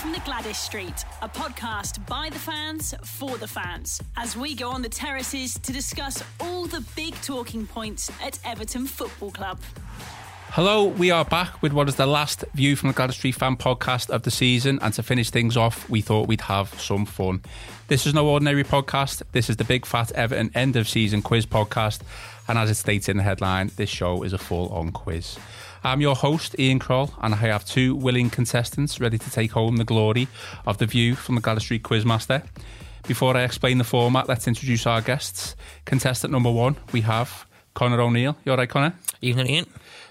From the Gwladys Street, a podcast by the fans for the fans, as we go on the terraces to discuss all the big talking points at Everton Football Club. Hello, we are back with what is the last View from the Gwladys Street fan podcast of the season. And to finish things off, we thought we'd have some fun. This is no ordinary podcast. This is the Big Fat Everton end of season quiz podcast. And as it states in the headline, this show is a full on quiz. I'm your host, Ian Kroll, and I have two willing contestants ready to take home the glory of the View from the Gwladys Street Quizmaster. Before I explain the format, let's introduce our guests. Contestant number one, we have Connor O'Neill. You all right, Connor? Evening, Ian.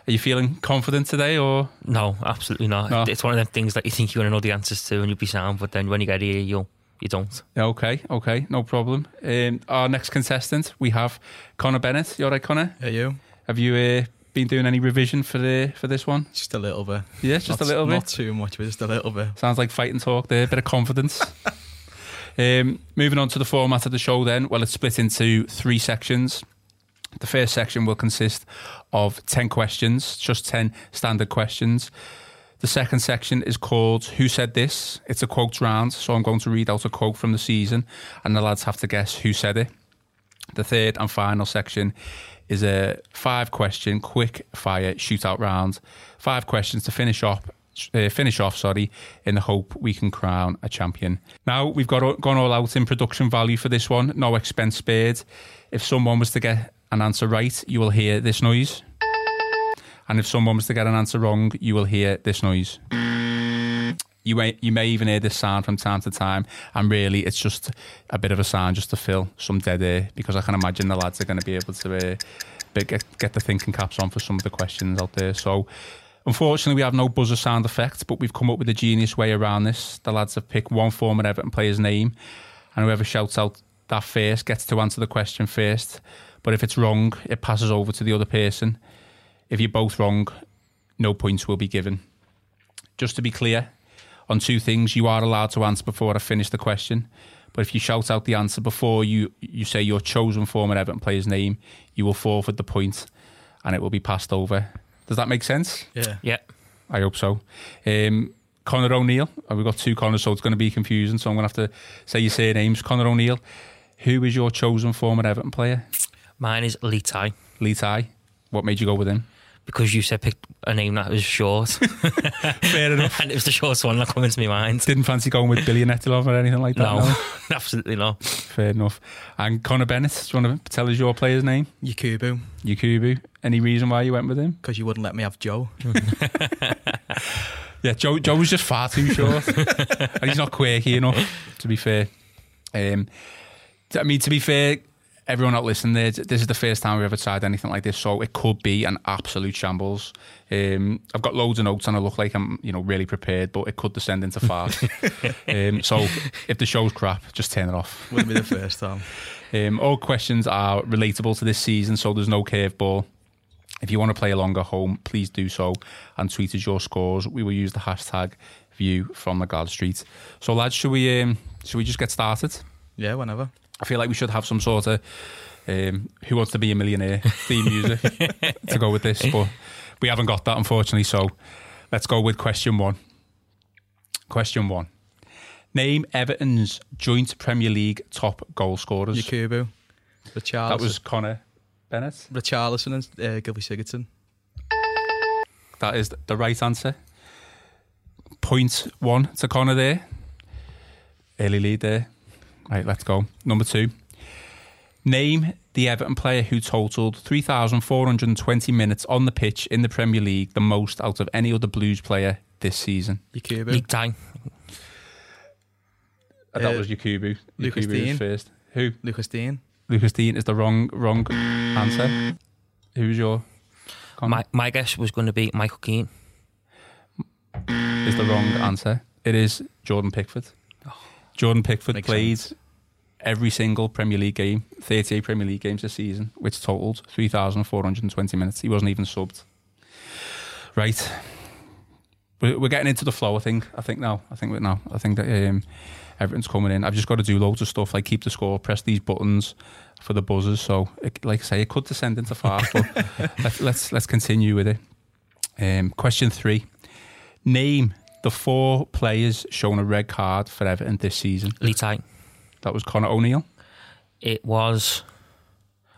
Are you feeling confident today, or No, absolutely not. No. It's one of them things that you think you're going to know the answers to and you'll be sound, but then when you get here, you'll, you don't. Okay, okay, no problem. Um, our next contestant, we have Connor Bennett. You're all right, Connor? Are you? Have you uh, been doing any revision for the for this one? Just a little bit. Yeah, just not, a little bit. Not too much, but just a little bit. Sounds like fighting talk there, A bit of confidence. um, moving on to the format of the show, then. Well, it's split into three sections. The first section will consist of 10 questions, just 10 standard questions. The second section is called Who Said This? It's a quote round, so I'm going to read out a quote from the season, and the lads have to guess who said it. The third and final section is a five question quick fire shootout round. Five questions to finish off. Uh, finish off, sorry, in the hope we can crown a champion. Now we've got gone all out in production value for this one, no expense spared. If someone was to get an answer right, you will hear this noise, and if someone was to get an answer wrong, you will hear this noise. You may, you may even hear this sound from time to time, and really, it's just a bit of a sound just to fill some dead air because I can imagine the lads are going to be able to uh, get, get the thinking caps on for some of the questions out there. So, unfortunately, we have no buzzer sound effect, but we've come up with a genius way around this. The lads have picked one former Everton player's name, and whoever shouts out that first gets to answer the question first. But if it's wrong, it passes over to the other person. If you're both wrong, no points will be given. Just to be clear, on two things, you are allowed to answer before I finish the question. But if you shout out the answer before you, you say your chosen former Everton player's name, you will forfeit the point and it will be passed over. Does that make sense? Yeah. Yeah. I hope so. Um, Connor O'Neill. uh, We've got two Connors, so it's going to be confusing. So I'm going to have to say your surnames. Connor O'Neill. Who is your chosen former Everton player? Mine is Li Tie Li Tie. What made you go with him? Because you said pick a name that was short. Fair enough. and it was the shortest one that come into my mind. Didn't fancy going with Bilyaletdinov or anything like that. No, absolutely not. Fair enough. And Connor Bennett, do you want to tell us your player's name? Yakubu, Yakubu. Any reason why you went with him? because you wouldn't let me have Joe. Yeah, Joe. Joe was just far too short, and he's not quirky enough. To be fair, um, I mean, to be fair, everyone not listening, this is the first time we've ever tried anything like this, so it could be an absolute shambles. Um, I've got loads of notes, and I look like I'm, you know, really prepared, but it could descend into fart. um, so if the show's crap, just turn it off. Wouldn't be the first time. Um, all questions are relatable to this season, so there's no curveball. If you want to play along at home, please do so and tweet us your scores. We will use the hashtag view from the guard street. So, lads, should we um, should we just get started? Yeah, whenever. I feel like we should have some sort of um, "Who Wants to Be a Millionaire" theme music to go with this, but we haven't got that unfortunately. So, let's go with question one. Question one: Name Everton's joint Premier League top goal scorers. Yakubu, Richarlison, That was Connor Bennett. Richarlison and uh, Gylfi Sigurdsson. That is the right answer. Point one to Connor there. Early lead there. Right, let's go. Number two. Name the Everton player who totalled 3,420 minutes on the pitch in the Premier League, the most out of any other Blues player this season. Yakubu, League time. Uh, that Uh, was Yakubu. Lucas Yakubu was Digne. first. Who? Lucas Digne, Lucas Digne is the wrong wrong answer. Who's your? My, my guess was going to be Michael Keane. is the wrong answer. It is Jordan Pickford. Jordan Pickford Makes played sense. every single Premier League game, 38 Premier League games this season, which totaled 3,420 minutes. He wasn't even subbed. Right. We're, getting into the flow, I think. I think now. I think now. I think that um, everything's coming in. I've just got to do loads of stuff like keep the score, press these buttons for the buzzers. So, it, like I say, it could descend into fast, but let's, let's let's continue with it. Um, question three: Name the four players shown a red card for Everton this season. Li Tie. That was Connor O'Neill. It was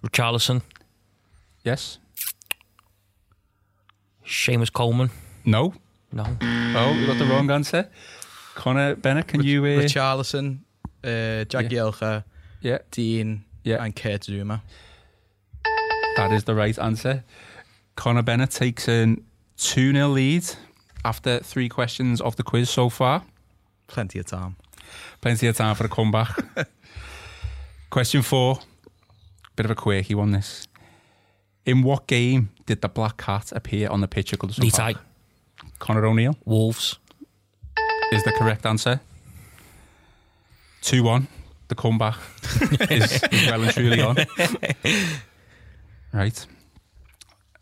Richarlison, Yes. Seamus Coleman. No. No. Oh, you got the wrong answer. Connor Bennett, can you? Uh, Richarlison, uh, Jagielka, yeah, Digne, Yeah. and Kurt Zouma. that is the right answer. Connor Bennett takes a 2 0 lead after three questions of the quiz so far. Plenty of time. Plenty of time for a comeback. Question four. Bit of a quirky one, this. In what game did the Black Cat appear on the pitch at Goodison Lee Park? Tight. Connor O'Neill Wolves. is the correct answer. 2 1. The comeback is well and truly on. Right.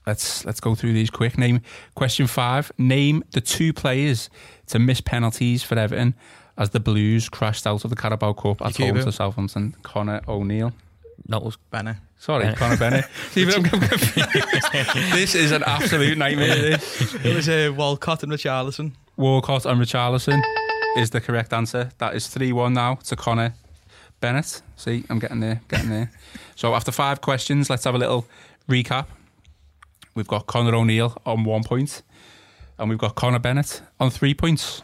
Let's let's go through these quick. Name question five. Name the two players to miss penalties for Everton as the Blues crashed out of the Carabao Cup at home Yakubu. to Southampton. Connor O'Neill. No, it was Bennett. Sorry, Yeah. Connor Bennett. See, but I'm confused. this is an absolute nightmare. This. It was uh, Walcott and Richarlison. Walcott and Richarlison is the correct answer. That is 3 1 now to Connor Bennett. See, I'm getting there, getting there. so after five questions, let's have a little recap. We've got Connor O'Neill on one point, and we've got Connor Bennett on three points.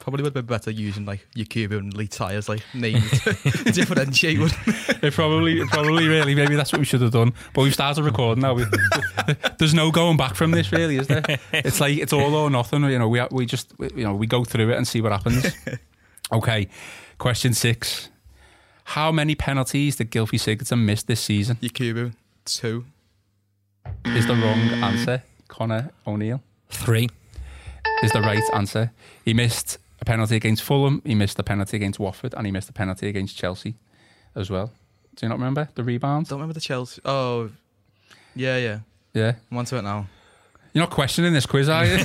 Probably would be better using like Yakubu and Lee Tyres like names to differentiate. wouldn't it? It probably, it probably, really, maybe that's what we should have done. But we've started recording now. We, there's no going back from this, really, is there? It's like it's all or nothing. You know, we we just you know we go through it and see what happens. Okay, question six: How many penalties did Gylfi Sigurdsson miss this season? Yakubu, two. Is the wrong answer. Connor O'Neill three. is the right answer. He missed a penalty against Fulham. He missed a penalty against Watford, and he missed a penalty against Chelsea as well. Do you not remember the rebounds? Don't remember the Chelsea. Oh, yeah, yeah. Yeah. I'm onto it now. You're not questioning this quiz, are you?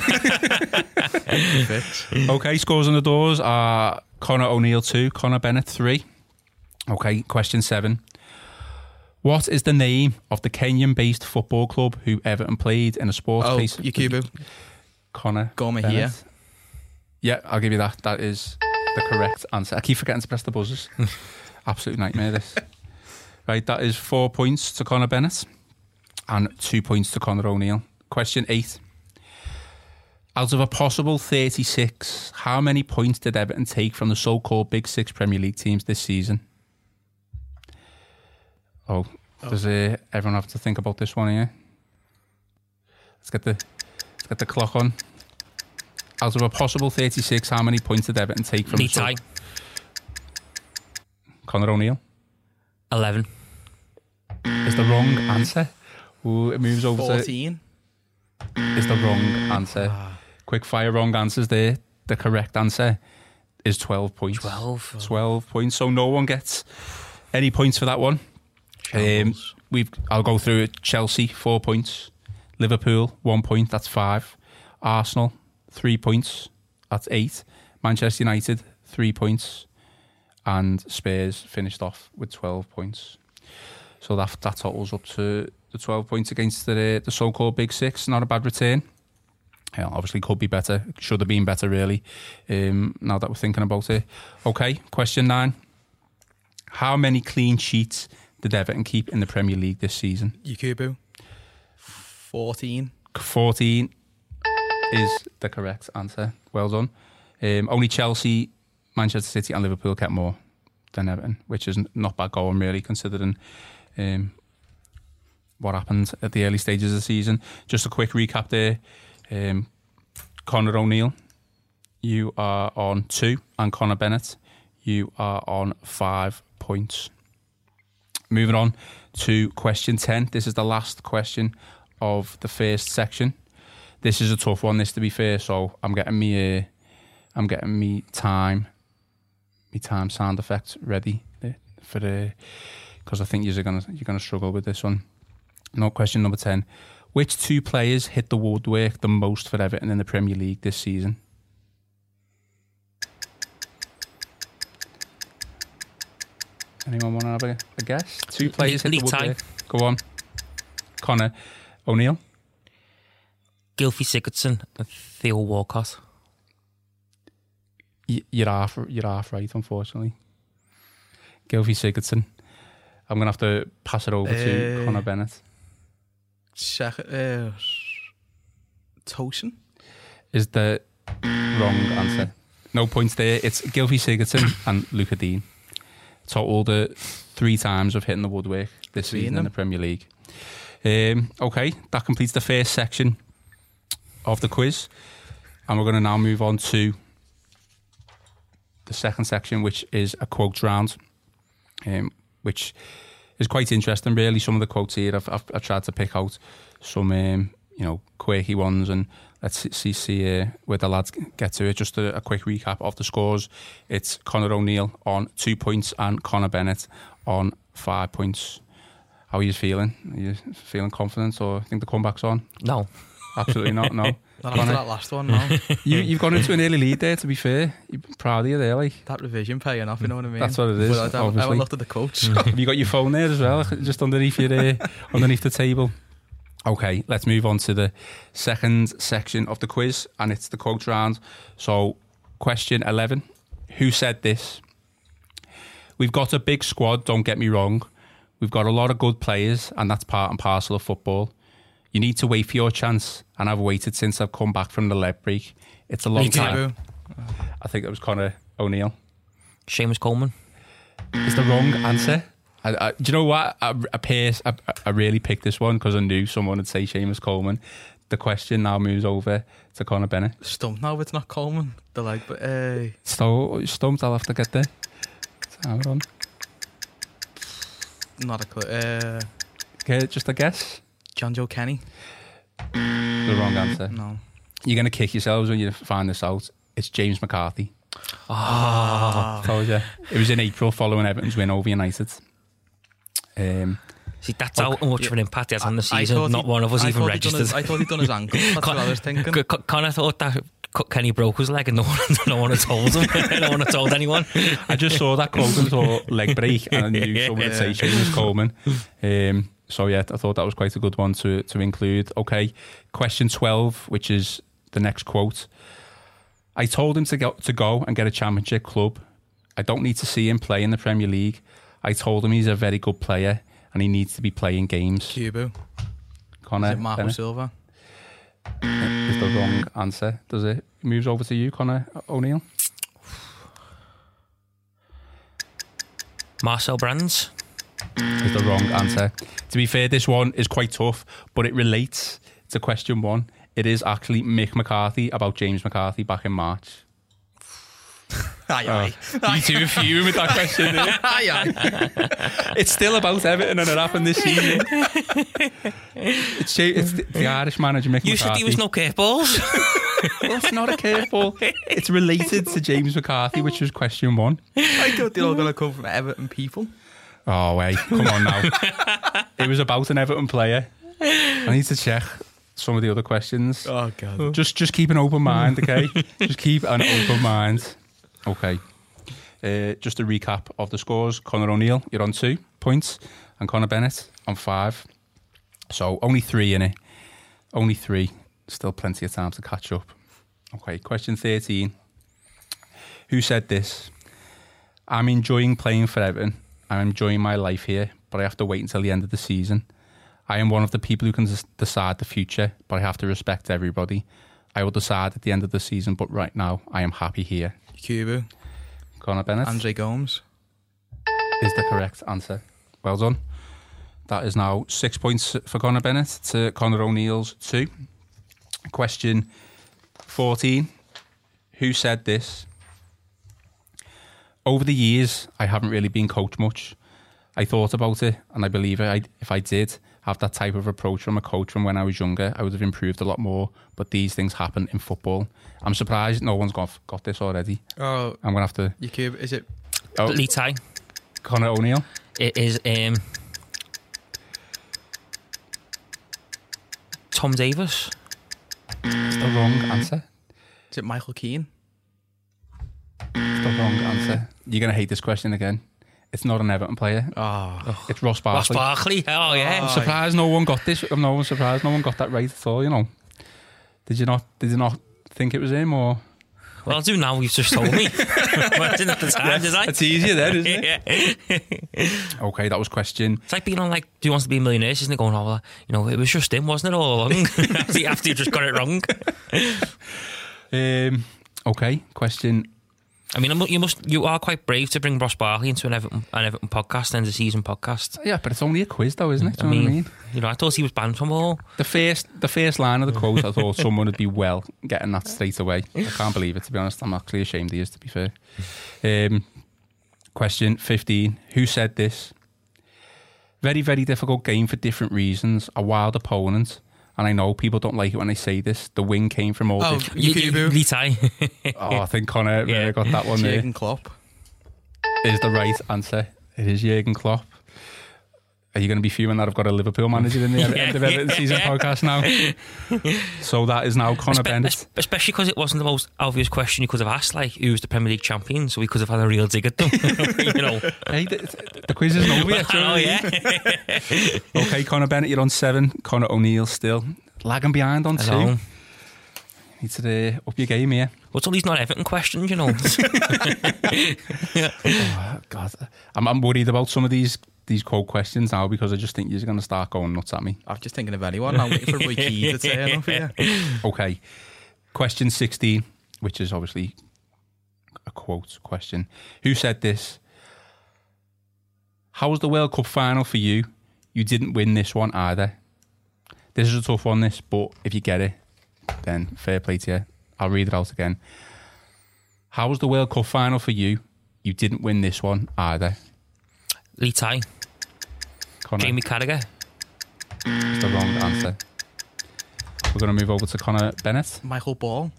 Okay, scores on the doors are Connor O'Neill 2, Connor Bennett 3. Okay, question 7. What is the name of the Kenyan based football club who Everton played in a sports Oh, based Yakubu. Connor Gor Mahia. Bennett. Yeah, I'll give you that. That is the correct answer. I keep forgetting to press the buzzers. Absolute nightmare, this. Right, that is four points to Connor Bennett and two points to Connor O'Neill. Question eight. Out of a possible 36, how many points did Everton take from the so called Big Six Premier League teams this season? Oh, does uh, everyone have to think about this one here? Let's get the let's get the clock on. Out of a possible 36, how many points did Everton take from the Tight. Connor O'Neill? Eleven. Is the wrong answer. Ooh, it moves over to 14. is the wrong answer. Quick fire wrong answers there. The correct answer is 12 points. Twelve. 12 points. So no one gets any points for that one. Um, we've I'll go through it. Chelsea, four points. Liverpool, one point, that's five. Arsenal, three points, that's eight. Manchester United, three points. And Spurs finished off with 12 points. So that that totals up to the 12 points against the the so-called Big Six. Not a bad return. Yeah, obviously could be better. Should have been better, really. Um, now that we're thinking about it. Okay, question nine. How many clean sheets did Everton keep in the Premier League this season? Yakubu. 14. 14 is the correct answer. Well done. Um, only Chelsea, Manchester City, and Liverpool kept more than Everton, which is not bad going, really, considering um, what happened at the early stages of the season. Just a quick recap there. Um, Connor O'Neill, you are on two, and Connor Bennett, you are on five points. Moving on to question 10. This is the last question of the first section. This is a tough one, this to be fair, so I'm getting me uh, I'm getting me time me time sound effects ready uh, for because I think you're gonna you're gonna struggle with this one. No question number ten. Which two players hit the woodwork the most for Everton in the Premier League this season? Anyone want to have a, a guess? Two players hit Lee the Ty. woodwork. Go on, Connor O'Neill. Gylfi Sigurdsson and Theo Walcott. Y- You're half, you're half right, unfortunately. Gylfi Sigurdsson. I'm going to have to pass it over to Uh, Connor Bennett. Check uh, Tosun. Is the wrong answer. No points there. It's Gylfi Sigurdsson and Luca Digne. Total the three times of hitting the woodwork this season in in the. Premier League. Um, okay, that completes the first section of the quiz. And we're going to now move on to the second section, which is a quotes round, um, which is quite interesting, really. Some of the quotes here, I've, I've, I've tried to pick out some, um, you know, quirky ones, and let's see, see, see uh, where the lads get to it. Just a, a quick recap of the scores. It's Connor O'Neill on two points and Connor Bennett on five points. How are you feeling? Are you feeling confident, or think the comeback's on? No. Absolutely not. No, Not after that last one, no. you, you've gone into an early lead there. To be fair, you're proud of you there, like. that revision paying off, you know what I mean? That's what it is, But I, haven't- I haven't looked at the coach. Have you got your phone there as well, just underneath your uh, underneath the table? Okay, let's move on to the second section of the quiz, and it's the quote round. So, question eleven: Who said this? We've got a big squad. Don't get me wrong. We've got a lot of good players, and that's part and parcel of football. You need to wait for your chance, and I've waited since I've come back from the leg break. It's a long Me too. time. I think it was Connor O'Neill. Seamus Coleman. It's the wrong answer. I, I, do you know what? I, I, pace, I, I really picked this one because I knew someone would say Seamus Coleman. The question now moves over to Connor Bennett. Stumped now, it's not Coleman. The like, but hey. So stumped. I'll have to get there. Hold on. not a clue. Uh, Okay, just a guess. Jonjoe Kenny. The wrong answer. No. You're gonna kick yourselves when you find this out. It's James McCarthy. Ah. Told you. It was in April following Everton's win over United. Um, See, that's how much of an impact he has on the season. Not he- one of us I even thought he'd done registered. his- I thought he'd done his ankle. That's what I was thinking. C- C- Connor thought that C- Kenny broke his leg and no one, no one had told him. no one had told anyone. I just saw that quote and thought leg break, and I knew someone would say Seamus Coleman. Um, so yeah, I thought that was quite a good one to to include. Okay, question twelve, which is the next quote. I told him to go to go and get a championship club. I don't need to see him play in the Premier League. I told him he's a very good player and he needs to be playing games. Cubo. Connor Is it Marco Bennett Silva? Uh, is the wrong answer. Does it? Moves over to you, Connor O'Neill. Marcel Brands. is the wrong answer. To be fair, this one is quite tough, but it relates to question one. It is actually Mick McCarthy about James McCarthy back in March. Aye, You two are fuming with that question. eh? aye. aye. It's still about Everton and it happened this season. It's, Ja- it's the, the Irish manager Mick You McCarthy. said he was no curveballs. Well, it's not a curveball. It's related to James McCarthy, which was question one. I thought they're all going to come from Everton people. Oh wait, come on now. it was about an Everton player. I need to check some of the other questions. Oh, God. Just just keep an open mind, okay? just keep an open mind. Okay. Uh, just a recap of the scores. Connor O'Neill, you're on two points, and Connor Bennett on five. So only three in it. Only three. Still plenty of time to catch up. Okay, question 13. Who said this? I'm enjoying playing for Everton. I'm enjoying my life here, but I have to wait until the end of the season. I am one of the people who can decide the future, but I have to respect everybody. I will decide at the end of the season, but right now I am happy here. Cubo. Connor Bennett Andre Gomes. is the correct answer. Well done. That is now six points for Connor Bennett to Connor O'Neill's two. Question 14. Who said this? Over the years, I haven't really been coached much. I thought about it, and I believe I, if I did have that type of approach from a coach from when I was younger, I would have improved a lot more. But these things happen in football. I'm surprised no one's got got this already. Oh, I'm gonna have to. you Cubo. Is it Oh, Li Tie. Connor O'Neill. It is um, Tom Davies. It's the wrong answer. Is it Michael Keane? It's the wrong answer. You're going to hate this question again. It's not an Everton player. Oh, It's Ross Barkley. Ross Barkley. Oh yeah. I'm surprised no one got this. I'm no one surprised no one got that right at all. You know, did you not? Did you not think it was him or? Well, I'll do now. You've just told me. I didn't at the time, did I? It's easier then, isn't it? yeah. Okay, that was question. It's like being on like Do You Want to Be a Millionaire, isn't it? Going, oh, well, you know, it was just him, wasn't it, all along? after, you- after you just got it wrong. Um, okay, question. I mean, you must, you are quite brave to bring Ross Barkley into an Everton, an Everton podcast, end of season podcast. Yeah, but it's only a quiz, though, isn't it? Do I mean, what I mean? you know, I thought he was banned from all. The first, the first line of the quote, I thought someone would be well getting that straight away. I can't believe it. To be honest, I'm actually ashamed he is. To be fair. Um, question fifteen: Who said this? Very, very difficult game for different reasons. A wild opponent, and I know people don't like it when I say this. The win came from all. oh different- You, you, Yakubu. Oh, I think Connor Yeah. got that one there. Jurgen Klopp. Is the right answer? It is Jurgen Klopp. Are you going to be fuming that I've got a Liverpool manager in the end of Everton season podcast now? So that is now Connor Espe- Bennett. especially because it wasn't the most obvious question you could have asked, like who's the Premier League champion, so we could have had a real dig at them. you know. Hey, the, the quiz isn't over yet. do you know oh yeah. Okay, Connor Bennett, you're on seven. Connor O'Neill still lagging behind on two. Need to uh, up your game here. What's all these not Everton questions, you know? Oh, God, I'm, I'm worried about some of these these cold questions now because I just think you're going to start going nuts at me. I'm just thinking of anyone. I'm waiting for Roy Keane to turn up here. Okay, question 16, which is obviously a quote question. Who said this? How was the World Cup final for you? You didn't win this one either. This is a tough one, this, but if you get it, then fair play to you. I'll read it out again. How was the World Cup final for you? You didn't win this one either. Li Tie. Connor, Jamie Carragher. is the wrong answer. We're going to move over to Connor Bennett. Michael Ball.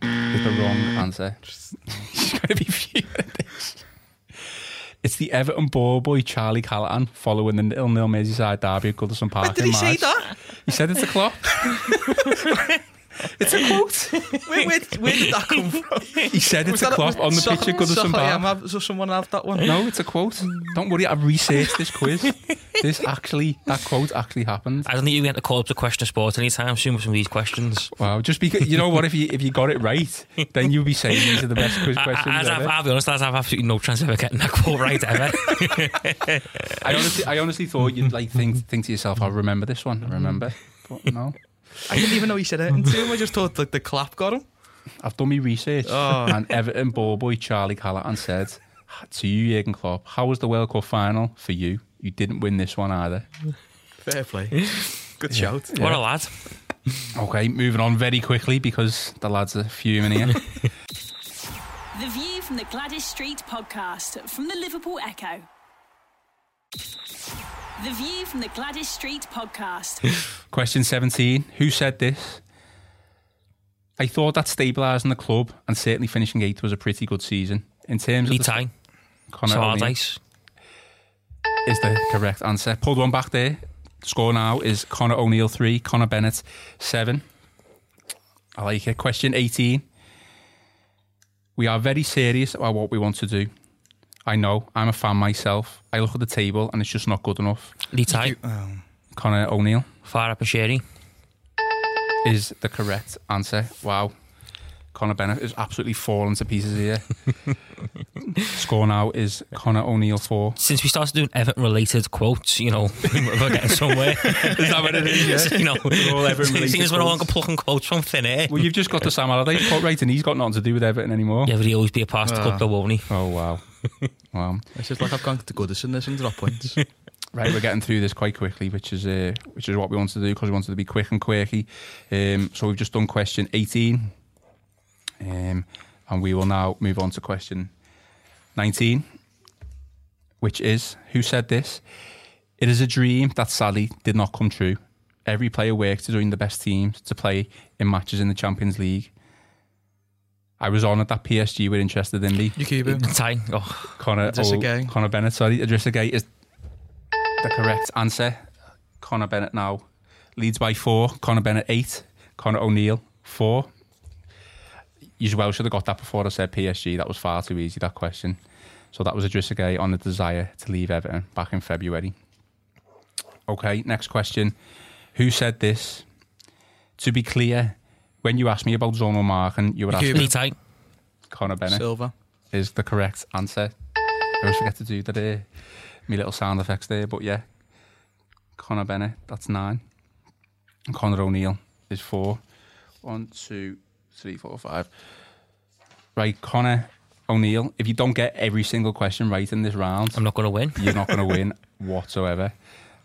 Is the wrong answer. He's going to be fuming at this. It's the Everton ball boy Charlie Callahan following the nil-nil Merseyside derby at Goodison Park ah, Did in he say that? He said it's a clock. it's a quote. Where, where, where did that come from? He said it's a that- clock on the so- pitch at Goodison so, yeah, Park. have, so someone have that one? No, it's a quote. Don't worry, I've researched this quiz. This actually, that quote actually happened. I don't think you get to call up the question of sport anytime soon with some of these questions. Wow, just because you know what? If you if you got it right, then you'll be saying these are the best quiz questions I, as I've, ever. I'll be honest, as I've absolutely no chance of ever getting that quote right ever. I honestly, I honestly thought you'd like think think to yourself, "I'll remember this one." I remember, but no. I didn't even know he said it into him. I just thought like the clap got him. I've done my research, Oh. and Everton ball boy Charlie Callahan said to you, Jurgen Klopp, "How was the World Cup final for you? You didn't win this one either." Fair play. Good shout. What a lad. Okay, moving on very quickly because the lads are fuming here. The View from the Gwladys Street podcast from the Liverpool Echo. The View from the Gwladys Street podcast. Question seventeen: Who said this? I thought that stabilising the club and certainly finishing eighth was a pretty good season in terms of the Li Tie. Connor O'Neill. Sardice. is the correct answer. Pulled one back there. Score now is Connor O'Neill three, Connor Bennett seven. I like it. Question 18. We are very serious about what we want to do. I know, I'm a fan myself. I look at the table and it's just not good enough. Li Tie. Um, Connor O'Neill Farhad Moshiri. is the correct answer. Wow. Connor Bennett is absolutely falling to pieces here. Score now is Connor O'Neill four. Since we started doing Everton related quotes, you know, we're getting somewhere. Is that what it is? you know, all Everton-related seems we're all quotes. plucking quotes from thin air. Well, you've just got the Sam Allardyce quote right, and he's got nothing to do with Everton anymore. Yeah, but he'll always be a past the club, though, won't he? Oh wow, wow. It's just like I've gone to Goodison. There's some drop points. Right, we're getting through this quite quickly, which is uh, which is what we wanted to do because we wanted to be quick and quirky. Um, so we've just done question eighteen, um, and we will now move on to question nineteen, which is who said this? It is a dream that sadly did not come true. Every player worked to join the best teams to play in matches in the Champions League. I was on at that PSG were interested in me. Yakubu. Ty. Oh, Connor, Idrissa oh, Gueye. Connor Bennett, sorry. Idrissa Gueye is the correct answer. Connor Bennett now leads by four. Connor Bennett, eight. Connor O'Neill, four. You well should have got that before I said PSG. That was far too easy, that question. So that was Idrissa Gueye on the desire to leave Everton back in February. Okay, next question. Who said this? To be clear, when you asked me about zonal marking, you were asking Li Tie. Connor Bennett Silver. is the correct answer. I always forget to do that. Uh, me little sound effects there, but yeah, Connor Bennett, that's nine. And Connor O'Neill is four. One, two, three, four, five. Right, Connor O'Neill. If you don't get every single question right in this round, I'm not going to win. you're not going to win whatsoever.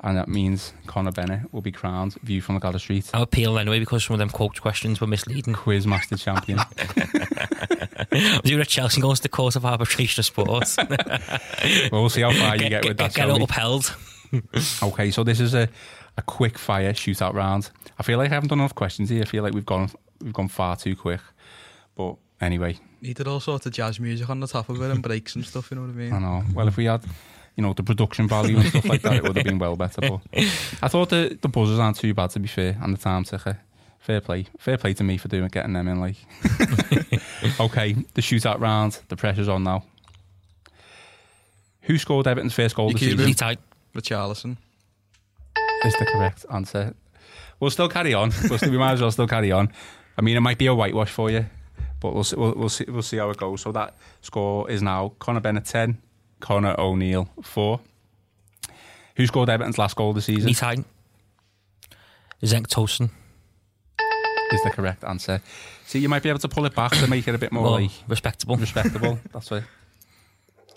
And that means Connor Bennett will be crowned View from the Gwladys Street I'll appeal anyway because some of them quote questions were misleading. Quiz Master Champion. You're at Chelsea goes to the Court of Arbitration of Sports. we'll see how far you get with that. Get shall it we? upheld. Okay, so this is a, a quick fire shootout round. I feel like I haven't done enough questions here. I feel like we've gone we've gone far too quick. But anyway, He did all sorts of jazz music on the top of it and breaks and stuff, you know what I mean? I know. Well, if we had, you know, the production value and stuff like that, it would have been well better. But I thought the the buzzers aren't too bad to be fair, and the time ticker. Fair play, fair play to me for doing getting them in. Like, okay, the shootout round. The pressure's on now. Who scored Everton's first goal this Yakubu. season? Li Tie. Richarlison. is the correct answer. We'll still carry on. We'll still, we might as well still carry on. I mean, it might be a whitewash for you, but we'll see, we'll, we'll see we'll see how it goes. So that score is now Connor Bennett ten, Connor O'Neill four. Who scored Everton's last goal of the season? Li Tie. Cenk Tosun. Is the correct answer. See, you might be able to pull it back to make it a bit more Well, like respectable. respectable. That's it.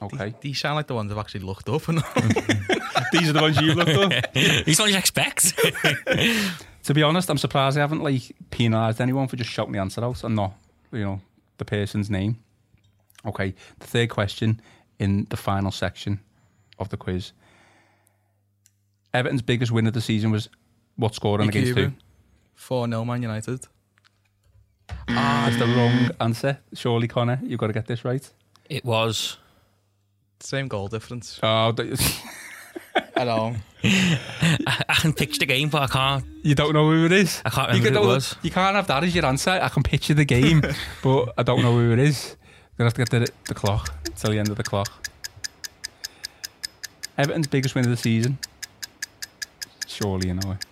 Okay, These sound like the ones I've actually looked up. And these are the ones you looked up. He's what you expect. To be honest, I'm surprised I haven't like penalised anyone for just shouting the answer out and not, you know, the person's name. Okay, the third question in the final section of the quiz. Everton's biggest win of the season was what scored on against who? 4 0 Man United. Ah, That's the wrong answer. Surely, Connor, you've got to get this right. it was. Same goal difference. Oh, th- I know. I can picture the game, but I can't. you don't know who it is. I can't you, remember can- who it was. you can't have that as your answer. I can picture the game, but I don't know who it is. Gonna have to get the, the clock till the end of the clock. Everton's biggest win of the season. Surely you know it.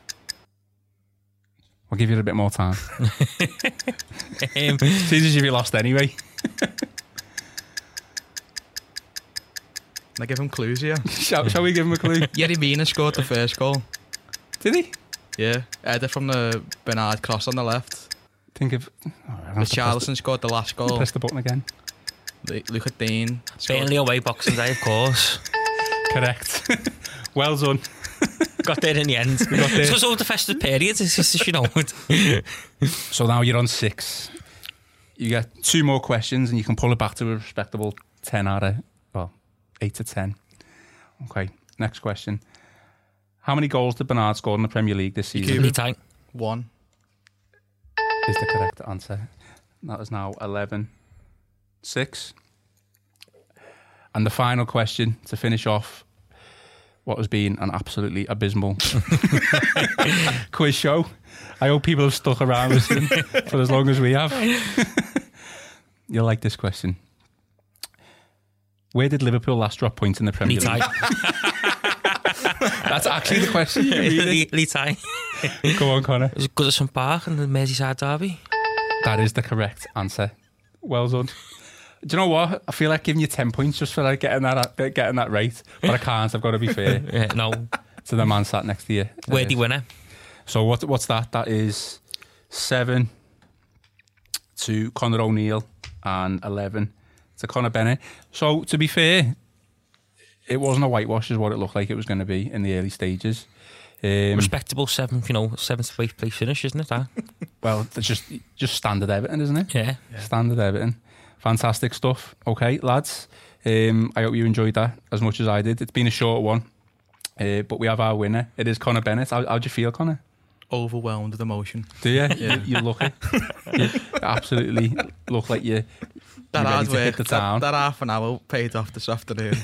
I'll give you a bit more time. Um, Seems as if you lost anyway. Can I give him clues here? shall, shall we give him a clue? Yerry Mina scored the first goal. Did he? Yeah. Header from the Bernard cross on the left. Think of. Oh, I'm gonna have to press the- Richarlison scored the last goal. Press the button again. Lu- Luca Digne. scored- Burnley away Boxing Day, of course. Correct. well done. Got there in the end. got there. So it's all the festive period, it's just, you know. So now you're on six. You get two more questions and you can pull it back to a respectable 10 out of, well, 8 to 10. Okay, next question. How many goals did Bernard score in the Premier League this season? Li Tie. One. Is the correct answer. That is now 11 6. And the final question to finish off what has been an absolutely abysmal quiz show. I hope people have stuck around listening for as long as we have. You'll like this question. Where did Liverpool last drop points in the Premier League? That's actually the question. Lee Go on, Connor. Was it Goodison Park in the Merseyside Derby? That is the correct answer. Well done. Do you know what? I feel like giving you ten points just for like getting that getting that right, but I can't. I've got to be fair Yeah, no. to the man sat next to you. Worthy Uh, winner. So what? What's that? That is seven to Conor O'Neill and eleven to Conor Bennett. So to be fair, it wasn't a whitewash, is what it looked like it was going to be in the early stages. Um, Respectable seventh, you know, seventh to eighth place finish, isn't it? That? well, it's just just standard Everton, isn't it? Yeah. Standard Everton. Fantastic stuff. Okay, lads. Um, I hope you enjoyed that as much as I did. It's been a short one, uh, but we have our winner. It is Connor Bennett. How, how'd you feel, Connor? overwhelmed with emotion. Do you? you, you look it. You absolutely look like you. That You're hard work, the that, town. that half an hour paid off this afternoon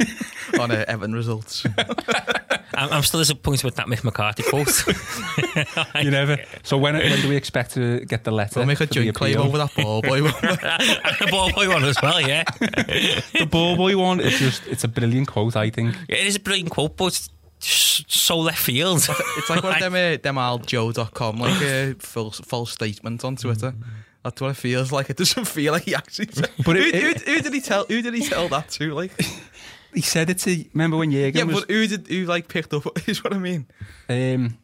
on uh, Everton results. I'm, I'm still disappointed with that Mick McCarthy quote. You never. So when when do we expect to get the letter? We'll make a for the joint claim over that ball boy. won't the ball boy one as well, yeah. The ball boy one. It's just it's a brilliant quote. I think. It is a brilliant quote, but it's so left field. It's like one of them, uh, them old Joe.com, like a false, false statement on Twitter. That's what it feels like. It doesn't feel like he actually said. But who, it- who, it- who did he tell? Who did he tell that to? Like, He said it to. Remember when Jürgen yeah, was but who did who like picked up? Is what I mean. um,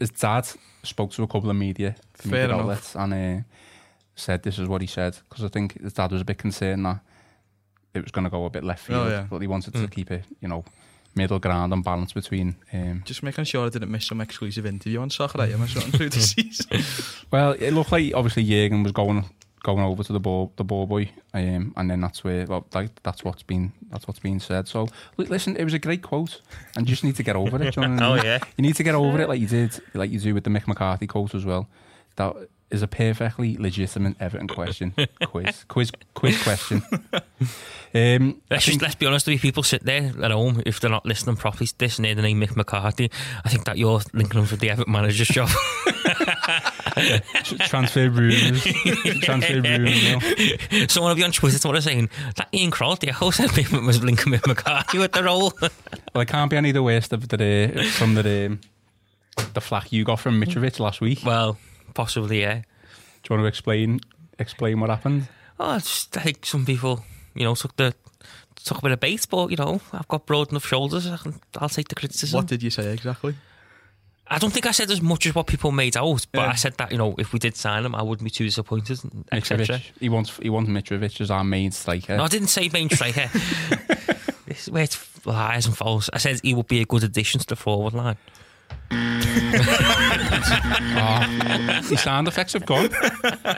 his dad spoke to a couple of media, media outlets and uh, said this is what he said because I think his dad was a bit concerned that it was going to go a bit left field, Oh, yeah. but he wanted to keep it, you know, middle ground and balance between. Um, Just making sure I didn't miss some exclusive interview on Saturday AM or something through the season. well, it looked like obviously Jürgen was going going over to the ball the ball boy, um, and then that's where well, like, that's what's been that's what's been said. So li- listen, it was a great quote, and you just need to get over it. you know what I Oh, mean? yeah. you need to get over it like you did, like you do with the Mick McCarthy quote as well. That is a perfectly legitimate Everton question quiz quiz quiz question. Um, Let's think- just let's be honest with you. People sit there at home if they're not listening properly. This near the name Mick McCarthy. I think that you're linking them for the Everton manager's job. tr- transfer rumours, transfer rumours. You know. Someone will be on Twitter tomorrow saying that Ian Kroll, the host, said Mick was linking Mick McCarthy with the role. Well, it can't be any the worst of the uh, from the um, the flack you got from Mitrovic last week. well, possibly, yeah. Do you want to explain explain what happened? Oh, it's just, I think some people, you know, took the took a bit of bait, but you know, I've got broad enough shoulders. I can, I'll take the criticism. what did you say exactly? I don't think I said as much as what people made out, but Yeah. I said that you know, if we did sign him, I wouldn't be too disappointed, etc. He wants he wants Mitrovic as our main striker. No, I didn't say main striker. this is where it's lies and false. I said he would be a good addition to the forward line. Oh, the sound effects have gone.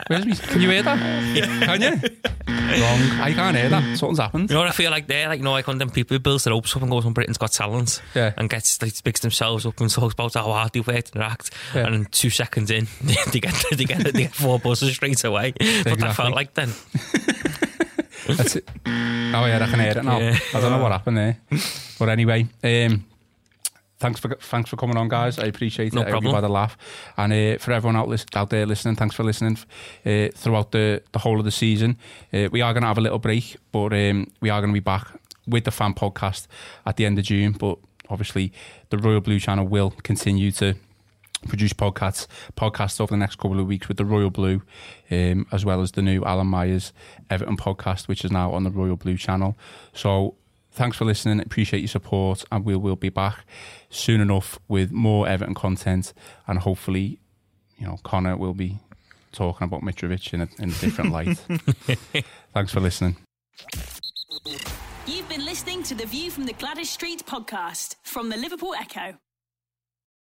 Where's me? Can you hear that? Can you? Wrong. I can't hear that. Something's happened. You know what I feel like there? Like, you know, like one of them people who builds their hopes up and goes on Britain's Got Talent Yeah. and gets, like, picks themselves up and talks about how hard they worked and act. Yeah. And then two seconds in, they get, they get, they get four buses straight away. What that felt like then. That's it. Oh yeah, I can hear it now. Yeah. I don't know what happened there, but anyway, um, thanks for thanks for coming on, guys. I appreciate No it. I hope you had a laugh, and uh, for everyone out list, out there listening, thanks for listening uh, throughout the the whole of the season. Uh, we are going to have a little break, but um, we are going to be back with the fan podcast at the end of June. But obviously, the Royal Blue Channel will continue to produce podcasts podcasts over the next couple of weeks with the Royal Blue, um, as well as the new Alan Myers Everton podcast, which is now on the Royal Blue channel. So thanks for listening. Appreciate your support, and we will be back soon enough with more Everton content, and hopefully, you know, Connor will be talking about Mitrovic in a, in a different light. thanks for listening. You've been listening to the View from the Gwladys Street podcast from the Liverpool Echo.